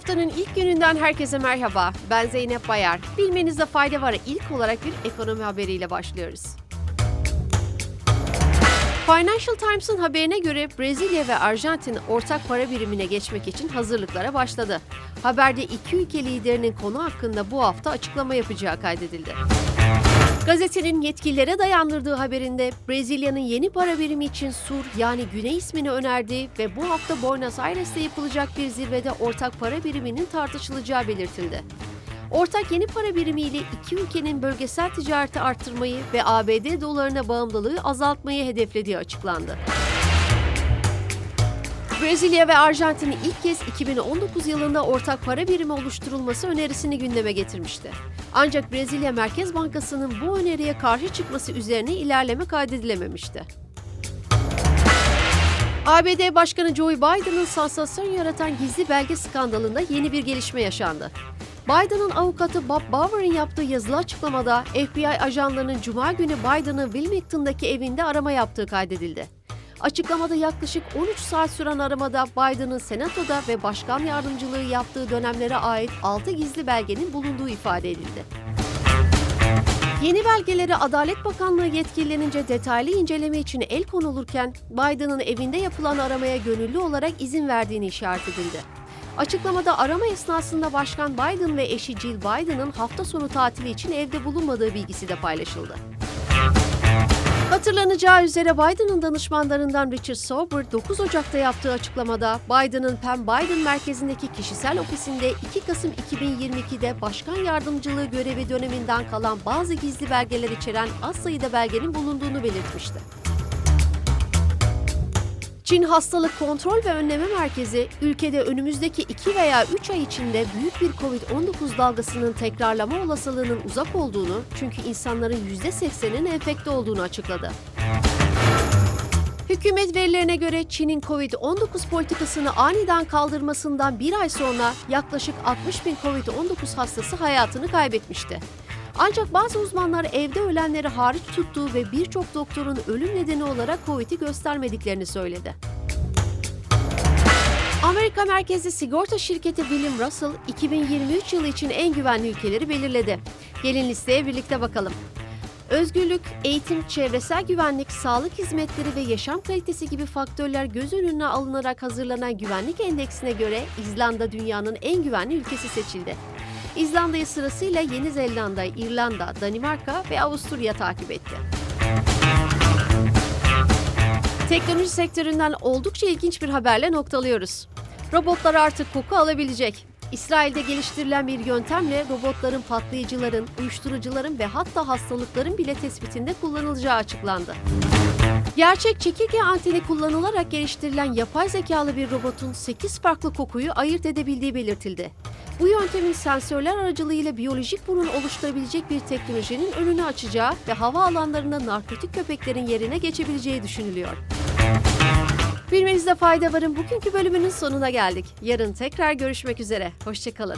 haftanın ilk gününden herkese merhaba. Ben Zeynep Bayar. Bilmenizde fayda var. İlk olarak bir ekonomi haberiyle başlıyoruz. Financial Times'ın haberine göre Brezilya ve Arjantin ortak para birimine geçmek için hazırlıklara başladı. Haberde iki ülke liderinin konu hakkında bu hafta açıklama yapacağı kaydedildi. Gazetenin yetkililere dayandırdığı haberinde Brezilya'nın yeni para birimi için Sur yani Güney ismini önerdiği ve bu hafta Buenos Aires'te yapılacak bir zirvede ortak para biriminin tartışılacağı belirtildi. Ortak yeni para birimi ile iki ülkenin bölgesel ticareti arttırmayı ve ABD dolarına bağımlılığı azaltmayı hedeflediği açıklandı. Brezilya ve Arjantin ilk kez 2019 yılında ortak para birimi oluşturulması önerisini gündeme getirmişti. Ancak Brezilya Merkez Bankası'nın bu öneriye karşı çıkması üzerine ilerleme kaydedilememişti. ABD Başkanı Joe Biden'ın sansasyon yaratan gizli belge skandalında yeni bir gelişme yaşandı. Biden'ın avukatı Bob Bauer'ın yaptığı yazılı açıklamada FBI ajanlarının Cuma günü Biden'ın Wilmington'daki evinde arama yaptığı kaydedildi. Açıklamada yaklaşık 13 saat süren aramada Biden'ın senatoda ve başkan yardımcılığı yaptığı dönemlere ait 6 gizli belgenin bulunduğu ifade edildi. Yeni belgeleri Adalet Bakanlığı yetkililerince detaylı inceleme için el konulurken Biden'ın evinde yapılan aramaya gönüllü olarak izin verdiğini işaret edildi. Açıklamada arama esnasında Başkan Biden ve eşi Jill Biden'ın hafta sonu tatili için evde bulunmadığı bilgisi de paylaşıldı. Hatırlanacağı üzere Biden'ın danışmanlarından Richard Sauber 9 Ocak'ta yaptığı açıklamada Biden'ın Penn Biden merkezindeki kişisel ofisinde 2 Kasım 2022'de başkan yardımcılığı görevi döneminden kalan bazı gizli belgeler içeren az sayıda belgenin bulunduğunu belirtmişti. Çin Hastalık Kontrol ve Önleme Merkezi, ülkede önümüzdeki 2 veya 3 ay içinde büyük bir COVID-19 dalgasının tekrarlama olasılığının uzak olduğunu, çünkü insanların %80'inin enfekte olduğunu açıkladı. Hükümet verilerine göre Çin'in COVID-19 politikasını aniden kaldırmasından bir ay sonra yaklaşık 60 bin COVID-19 hastası hayatını kaybetmişti. Ancak bazı uzmanlar evde ölenleri hariç tuttuğu ve birçok doktorun ölüm nedeni olarak COVID'i göstermediklerini söyledi. Amerika merkezli sigorta şirketi William Russell 2023 yılı için en güvenli ülkeleri belirledi. Gelin listeye birlikte bakalım. Özgürlük, eğitim, çevresel güvenlik, sağlık hizmetleri ve yaşam kalitesi gibi faktörler göz önüne alınarak hazırlanan güvenlik endeksine göre İzlanda dünyanın en güvenli ülkesi seçildi. İzlanda'yı sırasıyla Yeni Zelanda, İrlanda, Danimarka ve Avusturya takip etti. Teknoloji sektöründen oldukça ilginç bir haberle noktalıyoruz. Robotlar artık koku alabilecek. İsrail'de geliştirilen bir yöntemle robotların patlayıcıların, uyuşturucuların ve hatta hastalıkların bile tespitinde kullanılacağı açıklandı. Gerçek çekirge anteni kullanılarak geliştirilen yapay zekalı bir robotun 8 farklı kokuyu ayırt edebildiği belirtildi. Bu yöntemin sensörler aracılığıyla biyolojik burun oluşturabilecek bir teknolojinin önünü açacağı ve hava alanlarında narkotik köpeklerin yerine geçebileceği düşünülüyor. Bilmenizde fayda varın bugünkü bölümünün sonuna geldik. Yarın tekrar görüşmek üzere. Hoşçakalın.